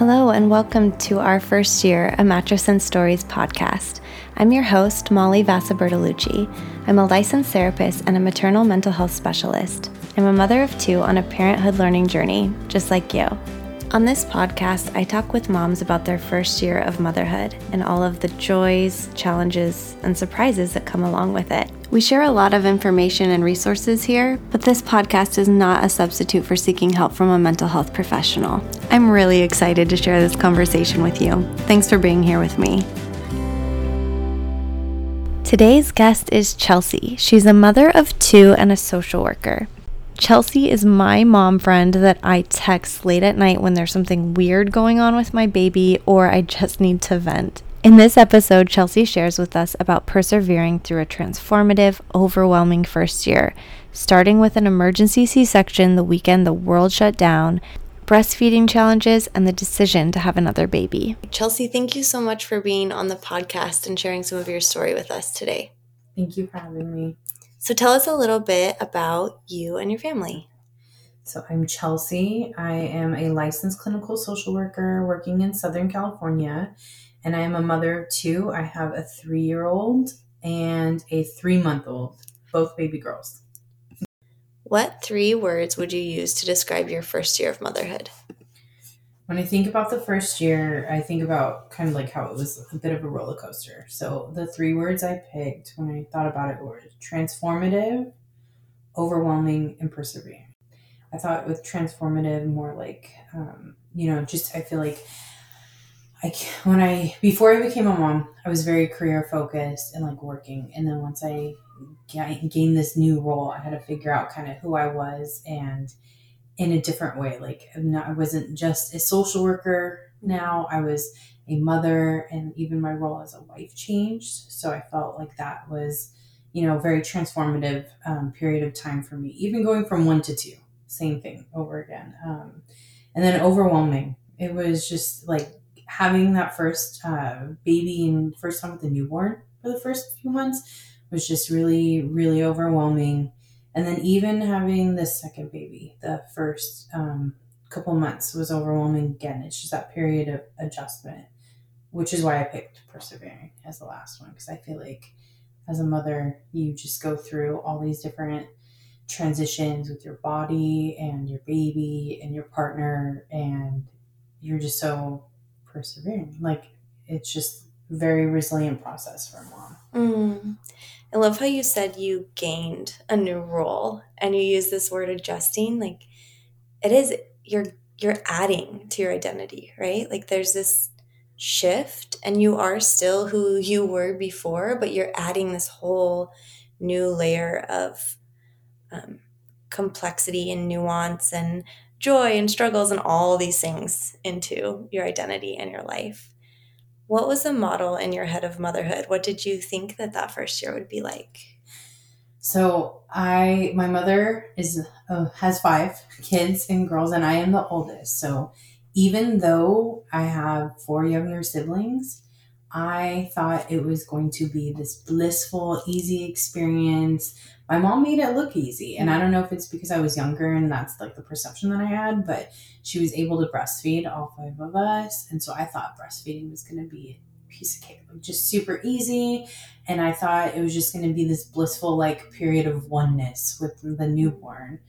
Hello, and welcome to our first year, a Matrescence Stories podcast. I'm your host, Molly Vasa Bertolucci. I'm a licensed therapist and a maternal mental health specialist. I'm a mother of two on a parenthood learning journey, just like you. On this podcast, I talk with moms about their first year of motherhood and all of the joys, challenges, and surprises that come along with it. We share a lot of information and resources here, but this podcast is not a substitute for seeking help from a mental health professional. I'm really excited to share this conversation with you. Thanks for being here with me. Today's guest is Chelsy. She's a mother of two and a social worker. Chelsy is my mom friend that I text late at night when there's something weird going on with my baby or I just need to vent. In this episode, Chelsy shares with us about persevering through a transformative, overwhelming first year, starting with an emergency C section the weekend the world shut down, breastfeeding challenges, and the decision to have another baby. Chelsy, thank you so much for being on the podcast and sharing some of your story with us today. Thank you for having me. So, tell us a little bit about you and your family. So, I'm Chelsy. I am a licensed clinical social worker working in Southern California and I am a mother of two. I have a three year old and a three month old, both baby girls. What three words would you use to describe your first year of motherhood? When I think about the first year, I think about kind of like how it was a bit of a roller coaster. So the three words I picked when I thought about it were transformative, overwhelming, and persevering. I thought with transformative more like, um, you know, just I feel like like when I before I became a mom, I was very career focused and like working. And then once I gained this new role, I had to figure out kind of who I was and in a different way. Like not, I wasn't just a social worker now. I was a mother, and even my role as a wife changed. So I felt like that was, you know, very transformative um, period of time for me. Even going from one to two, same thing over again. Um, and then overwhelming. It was just like having that first uh, baby and first time with the newborn for the first few months was just really, really overwhelming. And then even having the second baby, the first um, couple months was overwhelming again. It's just that period of adjustment, which is why I picked persevering as the last one because I feel like as a mother, you just go through all these different transitions with your body and your baby and your partner, and you're just so persevering. Like it's just very resilient process for a mom. Mm. I love how you said you gained a new role and you use this word adjusting. Like it is you're you're adding to your identity, right? Like there's this shift and you are still who you were before, but you're adding this whole new layer of um, complexity and nuance and joy and struggles and all these things into your identity and your life. What was the model in your head of motherhood? What did you think that that first year would be like? So I, my mother is uh, has five kids and girls, and I am the oldest. So even though I have four younger siblings, I thought it was going to be this blissful, easy experience my mom made it look easy. And I don't know if it's because I was younger and that's like the perception that I had, but she was able to breastfeed all five of us. And so I thought breastfeeding was going to be a piece of cake, like just super easy. And I thought it was just going to be this blissful, like, period of oneness with the newborn.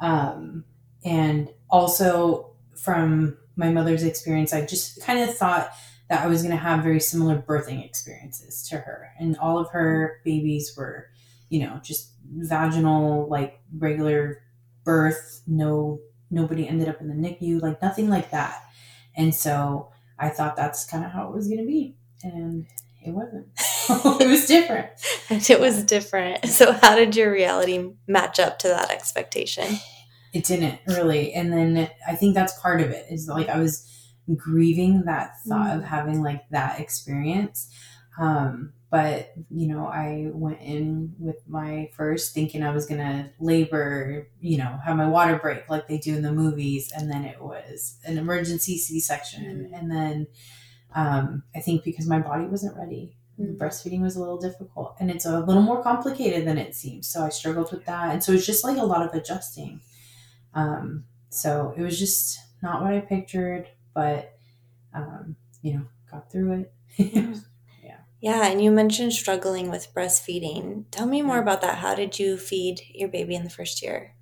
Um, and also from my mother's experience, I just kind of thought that I was going to have very similar birthing experiences to her. And all of her babies were, you know, just vaginal like regular birth. No nobody ended up in the nicu like nothing like that. And so i thought that's kind of how it was going to be. And it wasn't. It was different. And it was different. So how did your reality match up to that expectation? It didn't really. And then i think that's part of it is like i was grieving that thought mm-hmm. of mm. having like that experience um but you know i went in with my first thinking i was gonna labor you know have my water break like they do in the movies and then it was an emergency c-section mm-hmm. and then um, i think because my body wasn't ready mm-hmm. breastfeeding was a little difficult and it's a little more complicated than it seems so i struggled with that and so it's just like a lot of adjusting um, so it was just not what i pictured but um, you know, got through it. yeah. Yeah. And you mentioned struggling with breastfeeding. Tell me more about that. How did you feed your baby in the first year?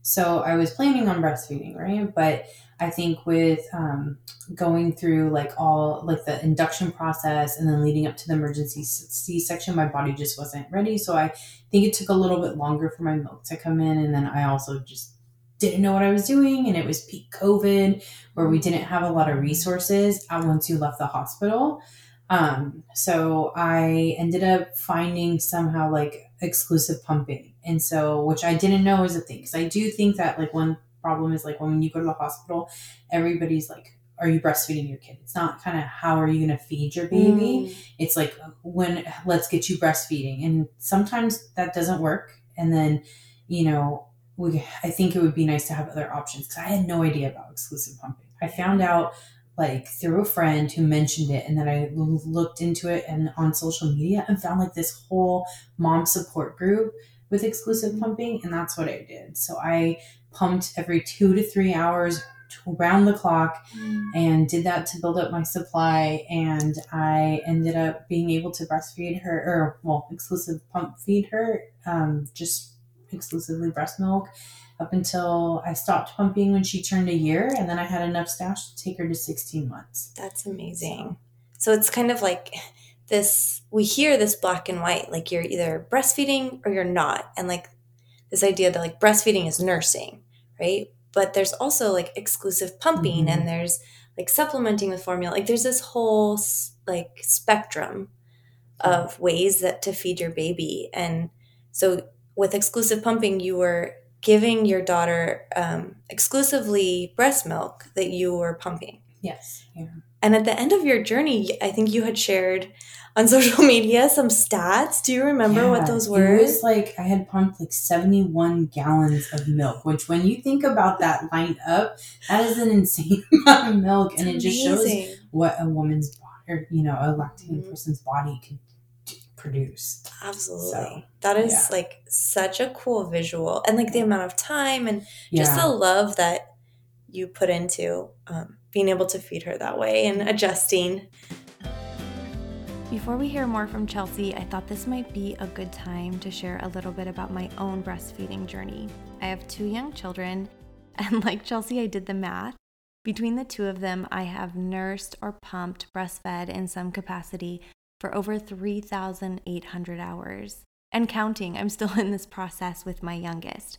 So I was planning on breastfeeding, right? But I think with um, going through like all like the induction process and then leading up to the emergency C section, my body just wasn't ready. So I think it took a little bit longer for my milk to come in. And then I also just didn't know what I was doing. And it was peak COVID where we didn't have a lot of resources once you left the hospital. Um, so I ended up finding somehow like exclusive pumping. And so, which I didn't know was a thing. Cause I do think that like one problem is like when you go to the hospital, everybody's like, are you breastfeeding your kid? It's not kind of how are you going to feed your baby. Mm. It's like when let's get you breastfeeding. And sometimes that doesn't work. And then, you know, we, I think it would be nice to have other options because I had no idea about exclusive pumping. I found out like through a friend who mentioned it and then I looked into it and on social media and found like this whole mom support group with exclusive mm. pumping and that's what I did. So I pumped every 2 to 3 hours around the clock mm. and did that to build up my supply and I ended up being able to breastfeed her or well exclusive pump feed her um, just exclusively breast milk up until I stopped pumping when she turned a year and then I had enough stash to take her to 16 months. That's amazing. So, so it's kind of like this we hear this black and white like you're either breastfeeding or you're not and like this idea that like breastfeeding is nursing, right? but there's also like exclusive pumping mm-hmm. and there's like supplementing with formula like there's this whole like spectrum of ways that to feed your baby and so with exclusive pumping you were giving your daughter um, exclusively breast milk that you were pumping yes yeah. and at the end of your journey i think you had shared on social media some stats. Do you remember yeah, what those were? It was like I had pumped like 71 gallons of milk, which when you think about that lined up, that is an insane amount of milk. It's and it just shows what a woman's body, or, you know, a lactating mm-hmm. person's body can produce. Absolutely. So, that is yeah. like such a cool visual. And like the amount of time and just the love that you put into um, being able to feed her that way and adjusting before we hear more from Chelsy, I thought this might be a good time to share a little bit about my own breastfeeding journey. I have two young children, and like Chelsy, I did the math. Between the two of them, I have nursed or pumped breastfed in some capacity for over 3,800 hours. And counting, I'm still in this process with my youngest.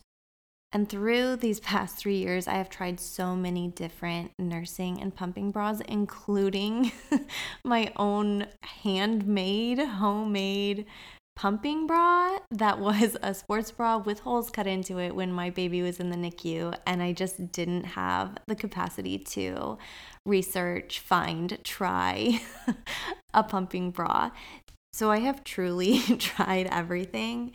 And through these past three years, I have tried so many different nursing and pumping bras, including my own handmade, homemade pumping bra that was a sports bra with holes cut into it when my baby was in the NICU. And I just didn't have the capacity to research, find, try a pumping bra. So I have truly tried everything.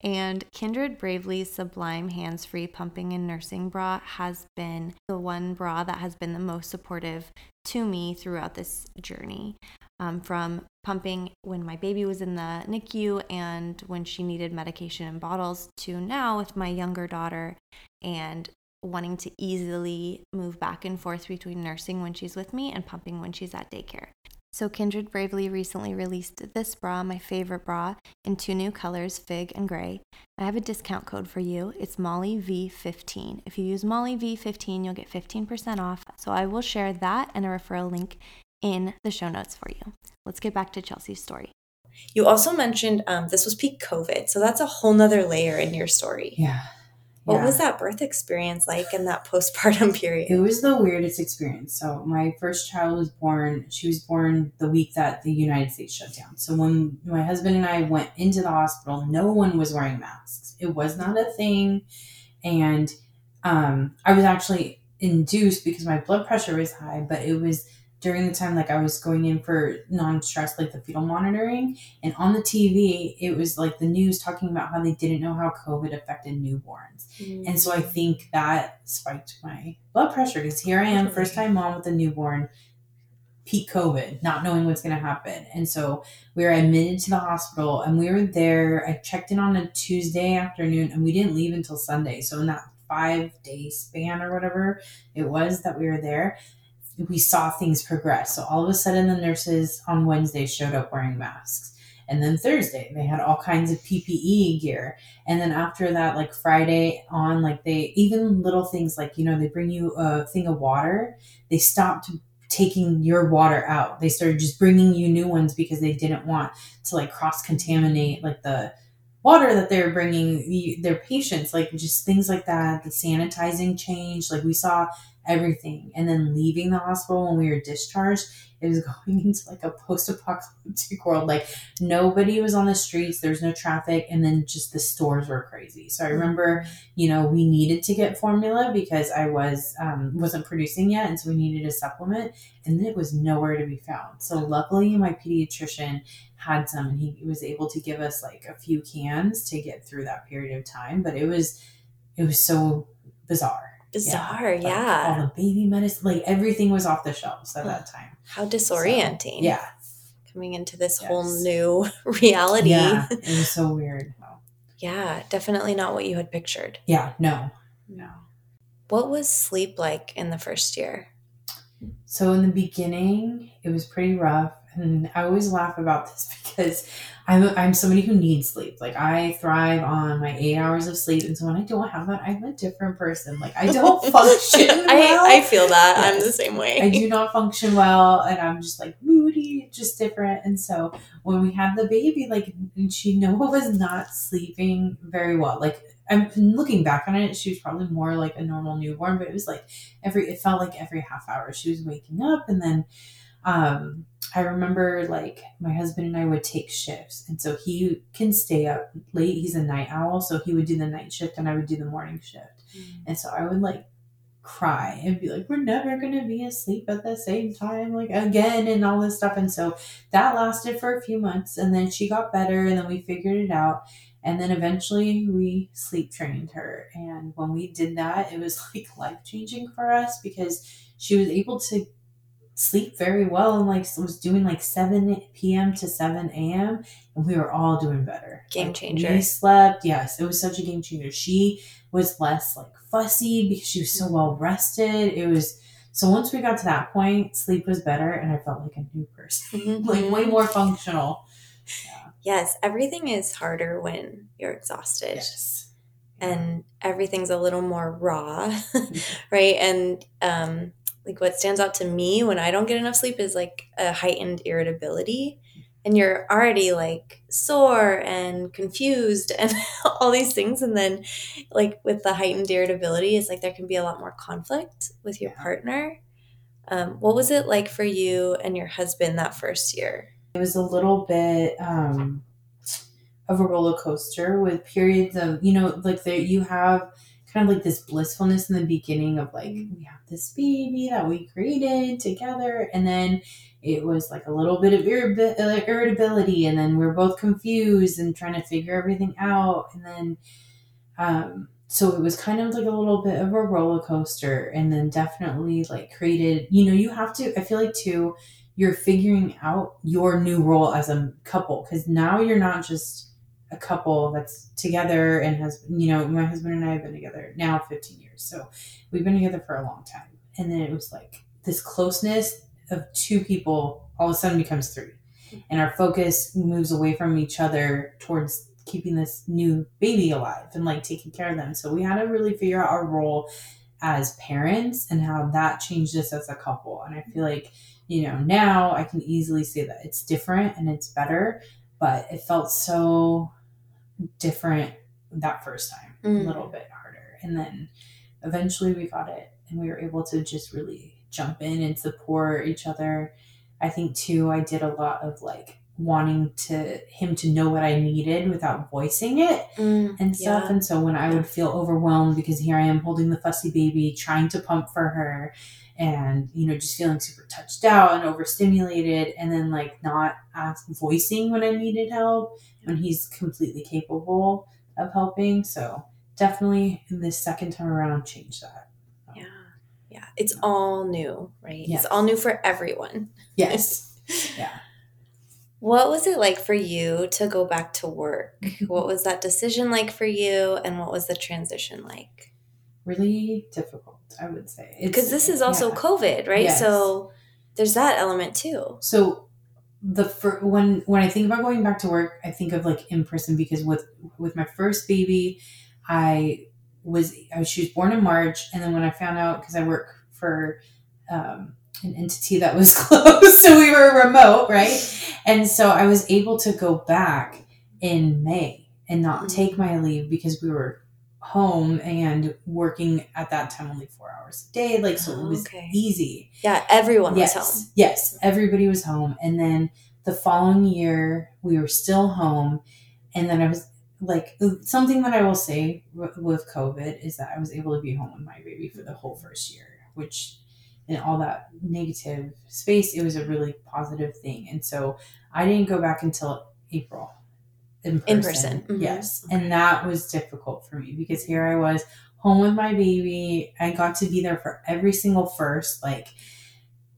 And Kindred Bravely's Sublime Hands Free Pumping and Nursing Bra has been the one bra that has been the most supportive to me throughout this journey. Um, from pumping when my baby was in the NICU and when she needed medication in bottles to now with my younger daughter and wanting to easily move back and forth between nursing when she's with me and pumping when she's at daycare. So, Kindred Bravely recently released this bra, my favorite bra, in two new colors, fig and gray. I have a discount code for you. It's Molly V15. If you use Molly V15, you'll get 15% off. So, I will share that and a referral link in the show notes for you. Let's get back to Chelsy's story. You also mentioned um, this was peak COVID. So, that's a whole nother layer in your story. Yeah. What yeah. was that birth experience like in that postpartum period? It was the weirdest experience. So my first child was born. She was born the week that the United States shut down. So when my husband and I went into the hospital, no one was wearing masks. It was not a thing, and um, I was actually induced because my blood pressure was high, but it was during the time like I was going in for non-stress like the fetal monitoring and on the TV it was like the news talking about how they didn't know how COVID affected newborns. Mm. And so I think that spiked my blood pressure because here I am first time mom with a newborn peak COVID, not knowing what's going to happen. And so we were admitted to the hospital and we were there. I checked in on a Tuesday afternoon and we didn't leave until Sunday. So in that five day span or whatever it was that we were there, we saw things progress. So all of a sudden, the nurses on Wednesday showed up wearing masks. And then Thursday, they had all kinds of PPE gear. And then after that, like Friday on, like they even little things like, you know, they bring you a thing of water. They stopped taking your water out. They started just bringing you new ones because they didn't want to like cross contaminate like the water that they're bringing the, their patients, like just things like that. The sanitizing changed. Like we saw everything. And then leaving the hospital when we were discharged, it was going into like a post-apocalyptic world. Like nobody was on the streets, there's no traffic, and then just the stores were crazy. So I mm-hmm. remember, you know, we needed to get formula because I was um, wasn't producing yet, and so we needed a supplement, and it was nowhere to be found. So luckily, my pediatrician had some, and he was able to give us like a few cans to get through that period of time. But it was it was so bizarre bizarre. Yeah. yeah. All the baby medicine, like everything was off the shelves at that time. How disorienting. So, yeah. Coming into this yes. whole new reality. Yeah. It was so weird. Yeah. Definitely not what you had pictured. Yeah. No. Mm. No. What was sleep like in the first year? So in the beginning, it was pretty rough. And I always laugh about this because I'm, I'm somebody who needs sleep. Like I thrive on my eight hours of sleep. And so when I don't have that, I'm a different person. Like I don't function well. I, I feel that. Yes. I'm the same way. I do not function well. And I'm just like moody, just different. And so when we had the baby, like, she Noah was not sleeping very well. Like I'm looking back on it, she was probably more like a normal newborn, but it was like every, it felt like every half hour she was waking up and then, um, I remember like my husband and I would take shifts. And so he can stay up late. He's a night owl. So he would do the night shift and I would do the morning shift. Mm. And so I would like cry and be like, we're never going to be asleep at the same time, like again, and all this stuff. And so that lasted for a few months. And then she got better and then we figured it out. And then eventually we sleep trained her. And when we did that, it was like life changing for us because she was able to sleep very well and like was doing like 7 p.m. to 7 a.m. and we were all doing better. Game like, changer. We slept. Yes, it was such a game changer. She was less like fussy because she was so well rested. It was so once we got to that point, sleep was better and I felt like a new person. Mm-hmm. like way more functional. Yeah. Yes, everything is harder when you're exhausted. Yes. And everything's a little more raw, mm-hmm. right? And um like what stands out to me when I don't get enough sleep is like a heightened irritability. And you're already like sore and confused and all these things. And then, like, with the heightened irritability, it's like there can be a lot more conflict with your partner. Um, what was it like for you and your husband that first year? It was a little bit um, of a roller coaster with periods of, you know, like there you have kind of like this blissfulness in the beginning of like we have this baby that we created together and then it was like a little bit of irritability and then we are both confused and trying to figure everything out and then um so it was kind of like a little bit of a roller coaster and then definitely like created you know you have to i feel like too you're figuring out your new role as a couple because now you're not just a couple that's together and has, you know, my husband and I have been together now 15 years. So we've been together for a long time. And then it was like this closeness of two people all of a sudden becomes three. And our focus moves away from each other towards keeping this new baby alive and like taking care of them. So we had to really figure out our role as parents and how that changed us as a couple. And I feel like, you know, now I can easily say that it's different and it's better, but it felt so different that first time, mm. a little bit harder. And then eventually we got it and we were able to just really jump in and support each other. I think too, I did a lot of like wanting to him to know what I needed without voicing it mm, and stuff. Yeah. And so when I would feel overwhelmed because here I am holding the fussy baby, trying to pump for her and you know just feeling super touched out and overstimulated and then like not ask, voicing when i needed help when he's completely capable of helping. So definitely in this second time around change that. Yeah. Yeah. It's all new right? Yes. it's all new for everyone. Yes. Yeah. What was it like for you to go back to work? What was that decision like for you and what was the transition like? Really difficult, I would say. Because this is also yeah. COVID, right? Yes. So there's that element too. So the fir- when when I think about going back to work, I think of like in person because with with my first baby, I was I she was born in March, and then when I found out because I work for um, an entity that was closed, so we were remote, right? And so I was able to go back in May and not Mhm. take my leave because we were home and working at that time only four hours a day, like so it oh, was Okay. easy Yeah, everyone yes, was home. Yes, everybody was home. And then the following year, we were still home. And then I was like, uh, something that I will say with COVID is that I was able to be home with my baby for the whole first year, which in all that negative space, it was a really positive thing. And so I didn't go back until April in person. In person, mhm. Yes. And that was difficult for me because here I was home with my baby. I got to be there for every single first. Like,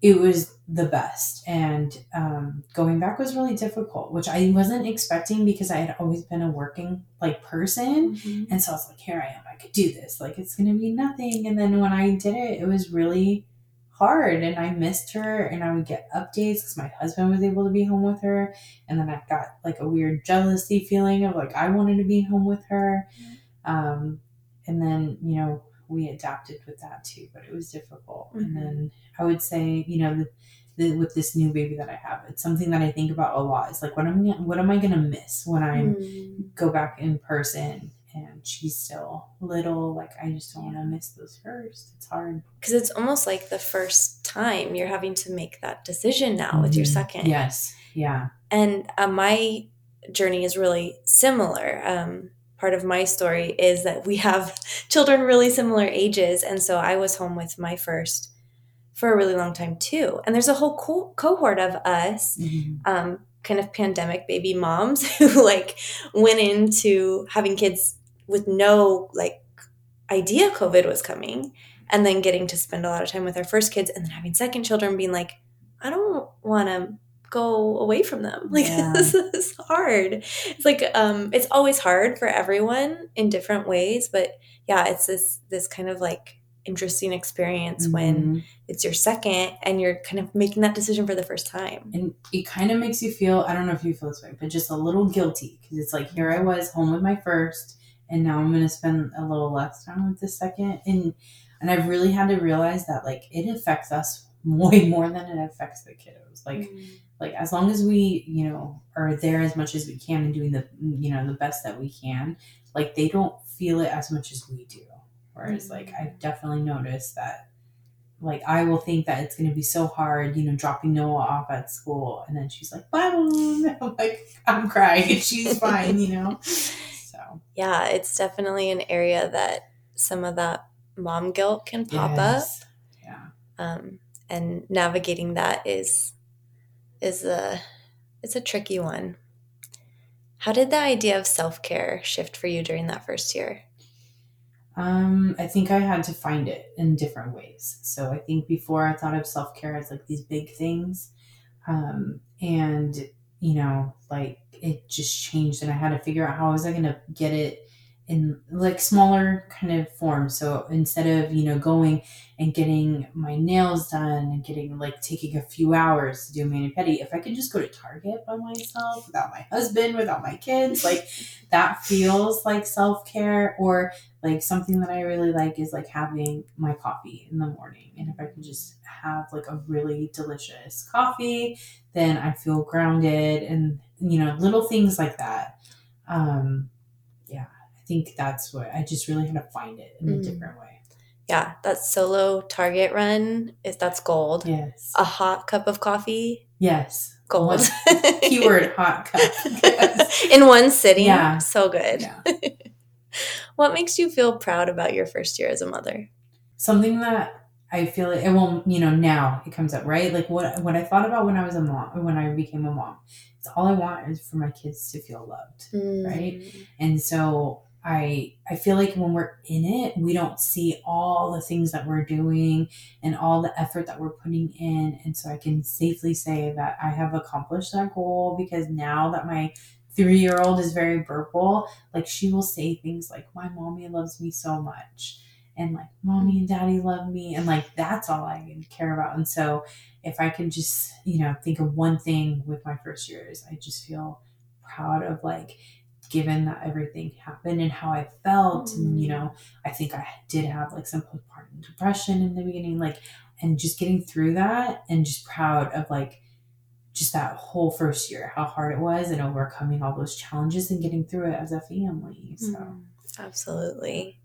it was the best and um, going back was really difficult which i wasn't expecting because i had always been a working like person Mhm. and so i was like here i am i could do this like it's gonna be nothing and then when i did it it was really hard and i missed her and i would get updates because my husband was able to be home with her and then i got like a weird jealousy feeling of like i wanted to be home with her um, and then you know we adapted with that too but it was difficult Mhm. and then i would say you know the, the, with this new baby that i have it's something that i think about a lot it's like what am I, what am i gonna miss when i Mm. go back in person and she's still little like i just don't want to miss those first it's hard Because it's almost like the first time you're having to make that decision now with your Mhm. second. yes yeah And uh, my journey is really similar. Um, part of my story is that we have children really similar ages. And so I was home with my first for a really long time too. And there's a whole co- cohort of us, um, kind of pandemic baby moms who like went into having kids with no like idea COVID was coming and then getting to spend a lot of time with our first kids and then having second children being like, I don't want to go away from them. Like Yeah. this is hard. It's like um it's always hard for everyone in different ways, but yeah, it's this this kind of like interesting experience when Mhm. it's your second and you're kind of making that decision for the first time. and it kind of makes you feel i don't know if you feel this way but just a little guilty because it's like here i was home with my first and now i'm going to spend a little less time with the second. And and i've really had to realize that like it affects us way more than it affects the kiddos. Like Mm. like as long as we you know are there as much as we can and doing the you know the best that we can like they don't feel it as much as we do. Whereas like i've definitely noticed that like i will think that it's going to be so hard you know dropping noah off at school and then she's like bye Mom." i'm like i'm crying and she's fine you know yeah, it's definitely an area that some of that mom guilt can pop up. yeah um, and navigating that is is a it's a tricky one. How did the idea of self care shift for you during that first year? Um, I think I had to find it in different ways. So I think before I thought of self care as like these big things. Um, and you know, like it just changed and I had to figure out how was I gonna get it in like smaller kind of form. So instead of, you know, going and getting my nails done and getting like taking a few hours to do mani pedi, if I could just go to Target by myself without my husband, without my kids, like that feels like self care or like something that I really like is like having my coffee in the morning. And if I can just have like a really delicious coffee, then I feel grounded and you know, little things like that. Um think that's what I just really had to find it in a Mm. different way. Yeah, that solo Target run is that's gold. Yes. A hot cup of coffee, yes. gold. Keyword hot cup. Yes. in one sitting. Yeah. so good. Yeah. What makes you feel proud about your first year as a mother? something that I feel like it won't, you know, now it comes up, right? Like what what I thought about when I was a mom, when I became a mom. It's all I want is for my kids to feel loved. Right? And so I I feel like when we're in it, we don't see all the things that we're doing and all the effort that we're putting in. And so I can safely say that I have accomplished that goal because now that my three year old is very verbal, like she will say things like, My mommy loves me so much. and like mommy and daddy love me and like that's all I care about. And so if I can just, you know, think of one thing with my first years, I just feel proud of like given that everything happened and how I felt. Mm. And, you know, I think I did have like some postpartum depression in the beginning, like, and just getting through that and just proud of like just that whole first year, how hard it was and overcoming all those challenges and getting through it as a family. So, mm, absolutely.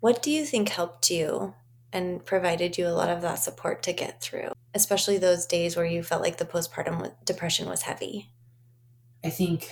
What do you think helped you and provided you a lot of that support to get through, especially those days where you felt like the postpartum depression was heavy? I think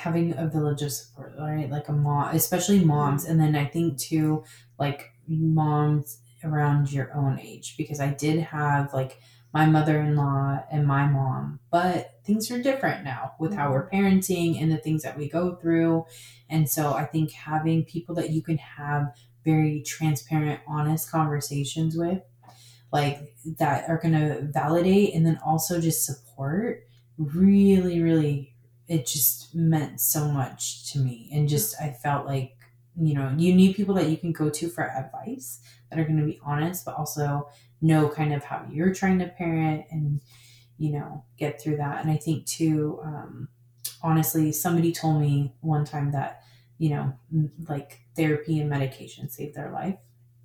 having a village of support, right? Like a mom, especially moms. And then I think too, like moms around your own age, because I did have like my mother in law and my mom, but things are different now with how we're mm-hmm. parenting and the things that we go through. And so I think having people that you can have very transparent, honest conversations with, like that are going to validate and then also just support really, really it just meant so much to me and just i felt like you know you need people that you can go to for advice that are going to be honest but also know kind of how you're trying to parent and you know get through that and i think too um, honestly somebody told me one time that you know like therapy and medication saved their life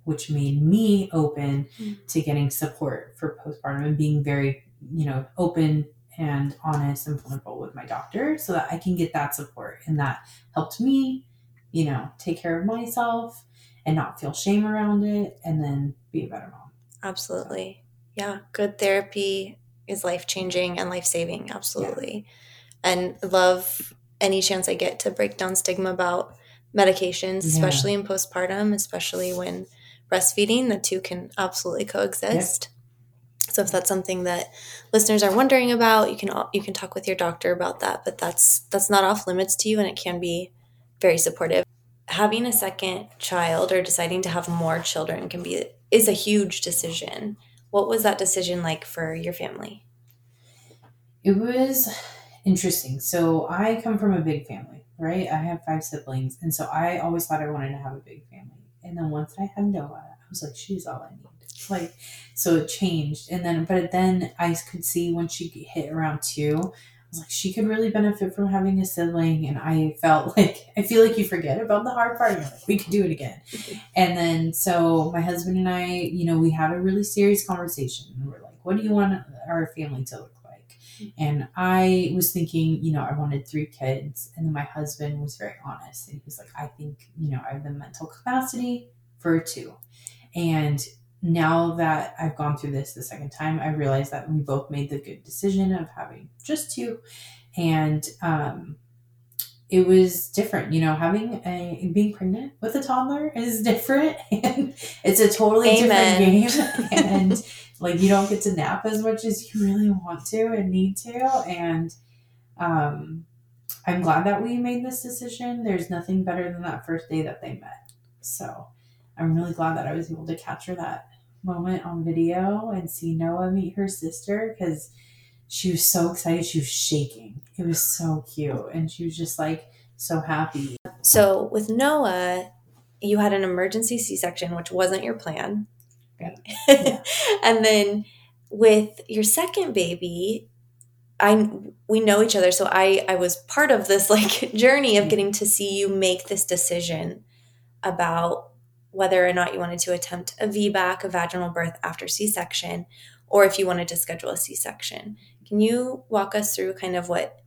which made me open mm-hmm. to getting support for postpartum and being very you know open and honest and vulnerable with my doctor so that I can get that support. And that helped me, you know, take care of myself and not feel shame around it and then be a better mom. Absolutely. So. Yeah. Good therapy is life changing and life saving. Absolutely. Yeah. And love any chance I get to break down stigma about medications, yeah. especially in postpartum, especially when breastfeeding. The two can absolutely coexist. So if that's something that listeners are wondering about, you can you can talk with your doctor about that. But that's that's not off limits to you, and it can be very supportive. Having a second child or deciding to have more children can be is a huge decision. What was that decision like for your family? It was interesting. So I come from a big family, right? I have five siblings, and so I always thought I wanted to have a big family. And then once I had Noah, I was like, she's all I need like so it changed and then but then i could see when she hit around two i was like she could really benefit from having a sibling and i felt like i feel like you forget about the hard part like we could do it again and then so my husband and i you know we had a really serious conversation and we're like what do you want our family to look like and I was thinking, you know, I wanted three kids. And then my husband was very honest. And he was like, I think, you know, I have the mental capacity for two. And now that I've gone through this the second time, I realized that we both made the good decision of having just two. And um, it was different, you know, having a being pregnant with a toddler is different and it's a totally Amen. different game. and like you don't get to nap as much as you really want to and need to. And um, I'm glad that we made this decision. There's nothing better than that first day that they met. So I'm really glad that I was able to capture that moment on video and see Noah meet her sister because she was so excited. She was shaking. It was so cute. And she was just like so happy. So with Noah, you had an emergency C section, which wasn't your plan. Right. Yeah. and then with your second baby, I we know each other, so I I was part of this like journey of mm-hmm. getting to see you make this decision about whether or not you wanted to attempt a VBAC, a vaginal birth after C section, or if you wanted to schedule a C section. Can you walk us through kind of what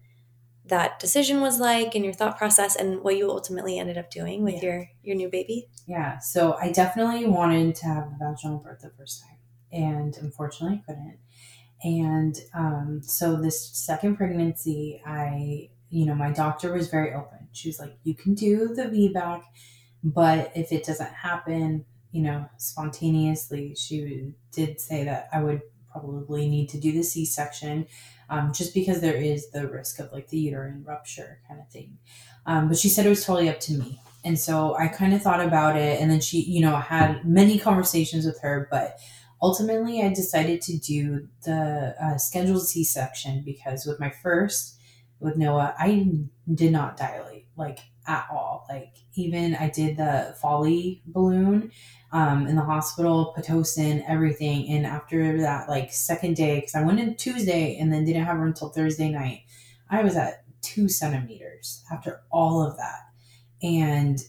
that decision was like and your thought process and what you ultimately ended up doing with yeah. your your new baby? Yeah, so I definitely wanted to have a vaginal birth the first time, and unfortunately I couldn't. And um, so this second pregnancy, I, you know, my doctor was very open. She was like, "You can do the VBAC." But if it doesn't happen, you know, spontaneously, she did say that I would probably need to do the C section um, just because there is the risk of like the uterine rupture kind of thing. Um, but she said it was totally up to me. And so I kind of thought about it. And then she, you know, had many conversations with her. But ultimately, I decided to do the uh, scheduled C section because with my first, with Noah, I did not dilate like at all. Like even I did the Foley balloon um, in the hospital, Pitocin, everything. And after that, like second day, because I went in Tuesday and then didn't have her until Thursday night, I was at two centimeters after all of that. And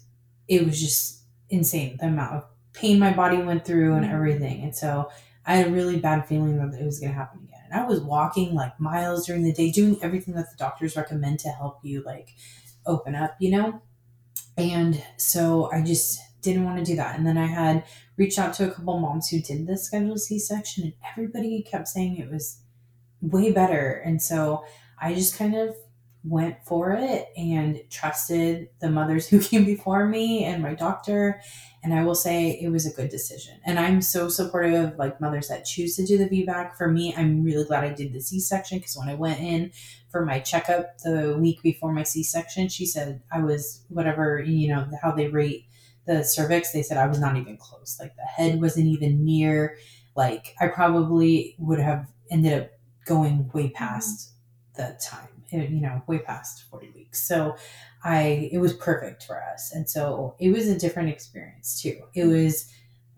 it was just insane the amount of pain my body went through and everything. And so I had a really bad feeling that it was going to happen again. And I was walking like miles during the day, doing everything that the doctors recommend to help you like open up, you know? And so I just didn't want to do that. And then I had reached out to a couple moms who did the scheduled C section, and everybody kept saying it was way better. And so I just kind of went for it and trusted the mothers who came before me and my doctor. And i will say it was a good decision. And i'm so supportive of like mothers that choose to do the vbac. For me i'm really glad i did the c-section because when i went in for my checkup the week before my c-section she said i was whatever you know how they rate the cervix they said i was not even close. Like the head wasn't even near. Like i probably would have ended up going way mm-hmm. past the time Eh, you know, way past 40 weeks. So I, it was perfect for us. And so it was a different experience too. It was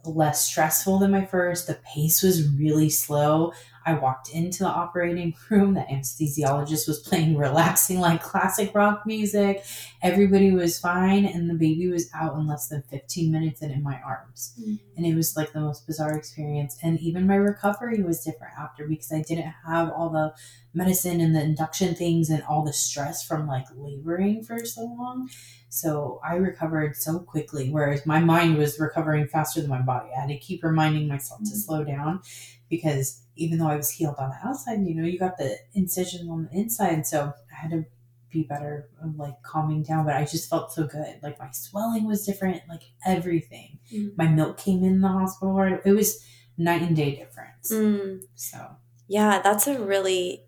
less stressful than my first. The pace was really slow. I walked into the operating room. The anesthesiologist was playing relaxing, like classic rock music. Everybody was fine, and the baby was out in less than 15 minutes and in my arms. Mm-hmm. And it was like the most bizarre experience. And even my recovery was different after because I didn't have all the medicine and the induction things and all the stress from like laboring for so long. So I recovered so quickly, whereas my mind was recovering faster than my body. I had to keep reminding myself to mm-hmm. slow down because even though I was healed on the outside, you know, you got the incision on the inside. So I had to be better, like calming down. But I just felt so good. Like my swelling was different, like everything. Mm. My milk came in the hospital. It was night and day difference. Mm. So yeah, that's a really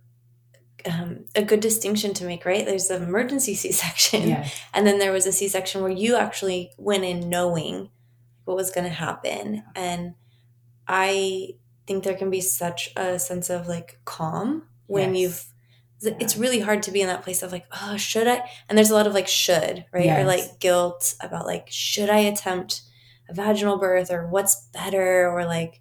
um, a good distinction to make, right? There's an emergency C section, yes. and then there was a C section where you actually went in knowing what was going to happen. And I think there can be such a sense of like calm when yes. you've it's really hard to be in that place of like oh should i and there's a lot of like should right yes. or like guilt about like should i attempt a vaginal birth or what's better or like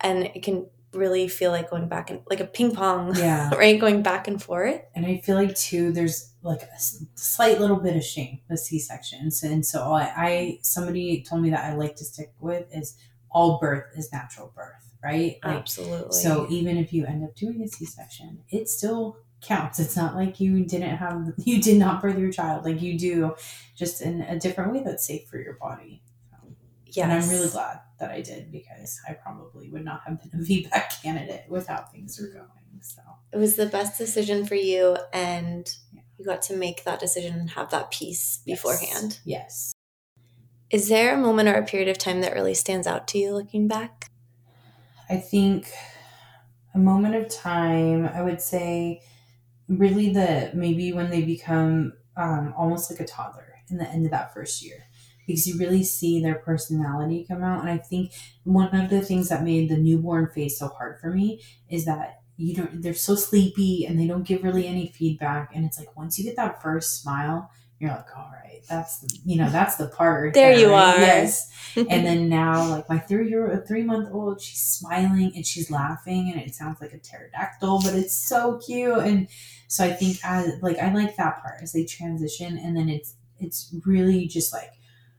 and it can really feel like going back and like a ping pong yeah right going back and forth and i feel like too there's like a slight little bit of shame with c-sections and so I, I somebody told me that i like to stick with is all birth is natural birth right? Like, Absolutely. So even if you end up doing a C-section, it still counts. It's not like you didn't have you did not birth your child. Like you do, just in a different way that's safe for your body. Yeah, and I'm really glad that I did because I probably would not have been a VBAC candidate without things are going. So it was the best decision for you, and yeah. you got to make that decision and have that peace yes. beforehand. Yes. Is there a moment or a period of time that really stands out to you looking back? I think a moment of time, I would say, really the maybe when they become um, almost like a toddler in the end of that first year because you really see their personality come out. And I think one of the things that made the newborn phase so hard for me is that you don't they're so sleepy and they don't give really any feedback. And it's like once you get that first smile, you're like, all right, that's the, you know, that's the part. there, there you right? are. Yes. and then now, like my three year, three month old, she's smiling and she's laughing, and it sounds like a pterodactyl, but it's so cute. And so I think as like I like that part as they transition, and then it's it's really just like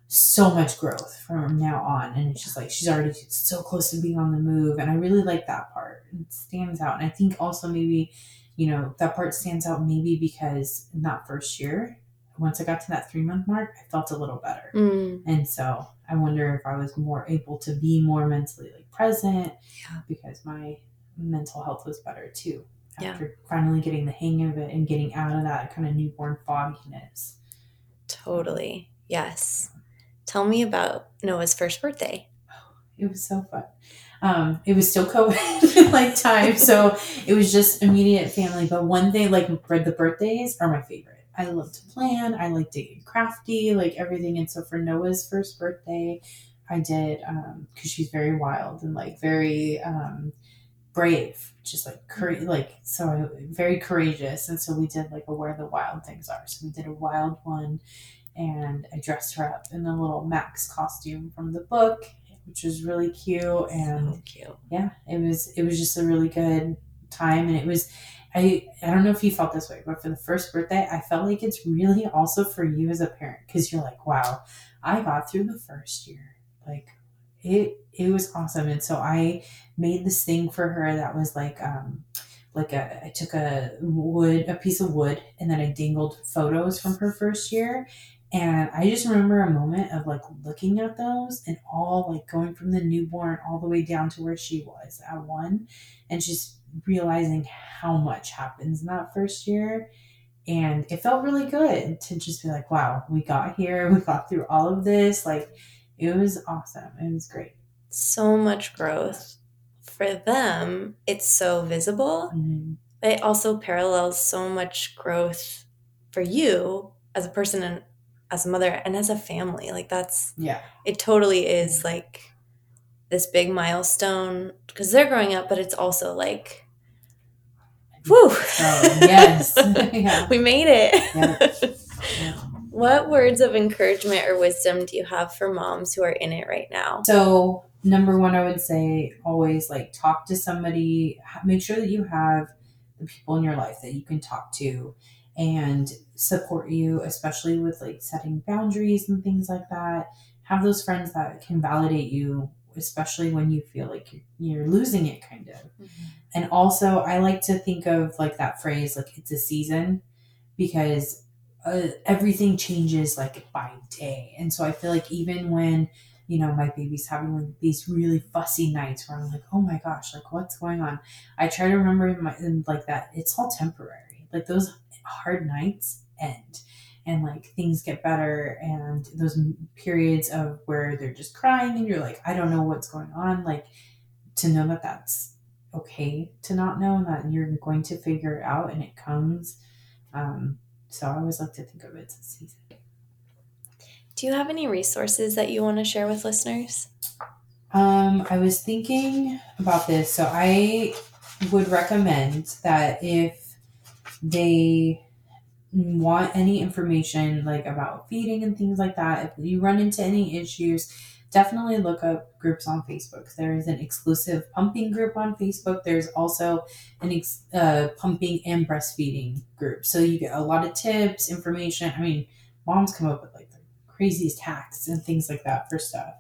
so much growth from now on, and it's just like she's already so close to being on the move, and I really like that part. It stands out, and I think also maybe. You know, that part stands out maybe because in that first year, once I got to that three month mark, I felt a little better. Mm. And so I wonder if I was more able to be more mentally like present yeah. because my mental health was better too. After yeah. finally getting the hang of it and getting out of that kind of newborn fogginess. Totally. Yes. Tell me about Noah's first birthday. Oh, it was so fun. Um, it was still COVID like time, so it was just immediate family. But one thing, like the birthdays, are my favorite I love to plan. I like to get crafty, like everything. And so for Noah's first birthday, I did because um, she's very wild and like very um, brave, just like cur- like so very courageous. And so we did like a where the wild things are. So we did a wild one, and I dressed her up in the little Max costume from the book, which was really cute. And so cute. yeah, it was it was just a really good time, and it was. I, I don't know if you felt this way, but for the first birthday, I felt like it's really also for you as a parent because you're like, wow, I got through the first year. Like it it was awesome. And so I made this thing for her that was like um like a I took a wood a piece of wood and then I dangled photos from her first year and I just remember a moment of like looking at those and all like going from the newborn all the way down to where she was at one and just realizing how much happens in that first year. And it felt really good to just be like, wow, we got here, we got through all of this. Like, it was awesome. It was great. So much growth. For them, it's so visible. Mm-hmm. It also parallels so much growth for you as a person and as a mother and as a family. Like, that's, Yeah. it totally is like this big milestone because they're growing up, but it's also like, whew. Oh, yes. yeah. we made it. Yeah. Yeah. What words of encouragement or wisdom do you have for moms who are in it right now? So, number one, I would say always like talk to somebody, make sure that you have the people in your life that you can talk to and support you, especially with like setting boundaries and things like that. Have those friends that can validate you, especially when you feel like you're, you're losing it, kind of. And also, I like to think of like that phrase, like it's a season, because uh, everything changes like by day. And so I feel like even when, you know, my baby's having like these really fussy nights where I'm like, oh my gosh, like what's going on? I try to remember in my, in like that it's all temporary. Like those hard nights end and like things get better and those periods of where they're just crying and you're like, I don't know what's going on. Like to know that that's okay to not know and that you're going to figure it out and it comes. Um, so I always like to think of it as a season. Do you have any resources that you want to share with listeners? Um, I was thinking about this. So I would recommend that if they want any information like about feeding and things like that, if you run into any issues, definitely look up groups on Facebook. There is an exclusive pumping group on Facebook. There's also an ex- uh, pumping and breastfeeding group. So you get a lot of tips, information. I mean, moms come up with like the craziest hacks and things like that for stuff.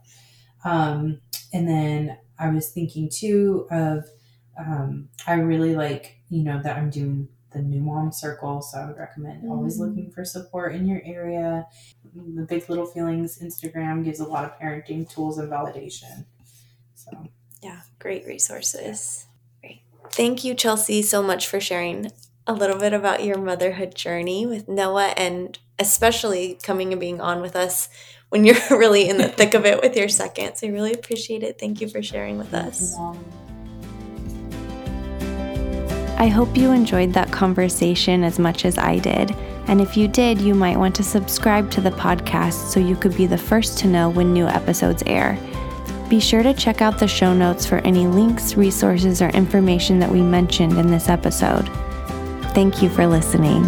Um, and then I was thinking too of, um, I really like, you know, that I'm doing the new mom circle. So I would recommend always Mhm. looking for support in your area. The Big Little Feelings Instagram gives a lot of parenting tools and validation. So Yeah, great resources. Great. Thank you, Chelsy, so much for sharing a little bit about your motherhood journey with Noah and especially coming and being on with us when you're really in the thick of it with your second. So I really appreciate it. Thank you for sharing with us. I hope you enjoyed that conversation as much as I did. And if you did, you might want to subscribe to the podcast so you could be the first to know when new episodes air. Be sure to check out the show notes for any links, resources, or information that we mentioned in this episode. Thank you for listening.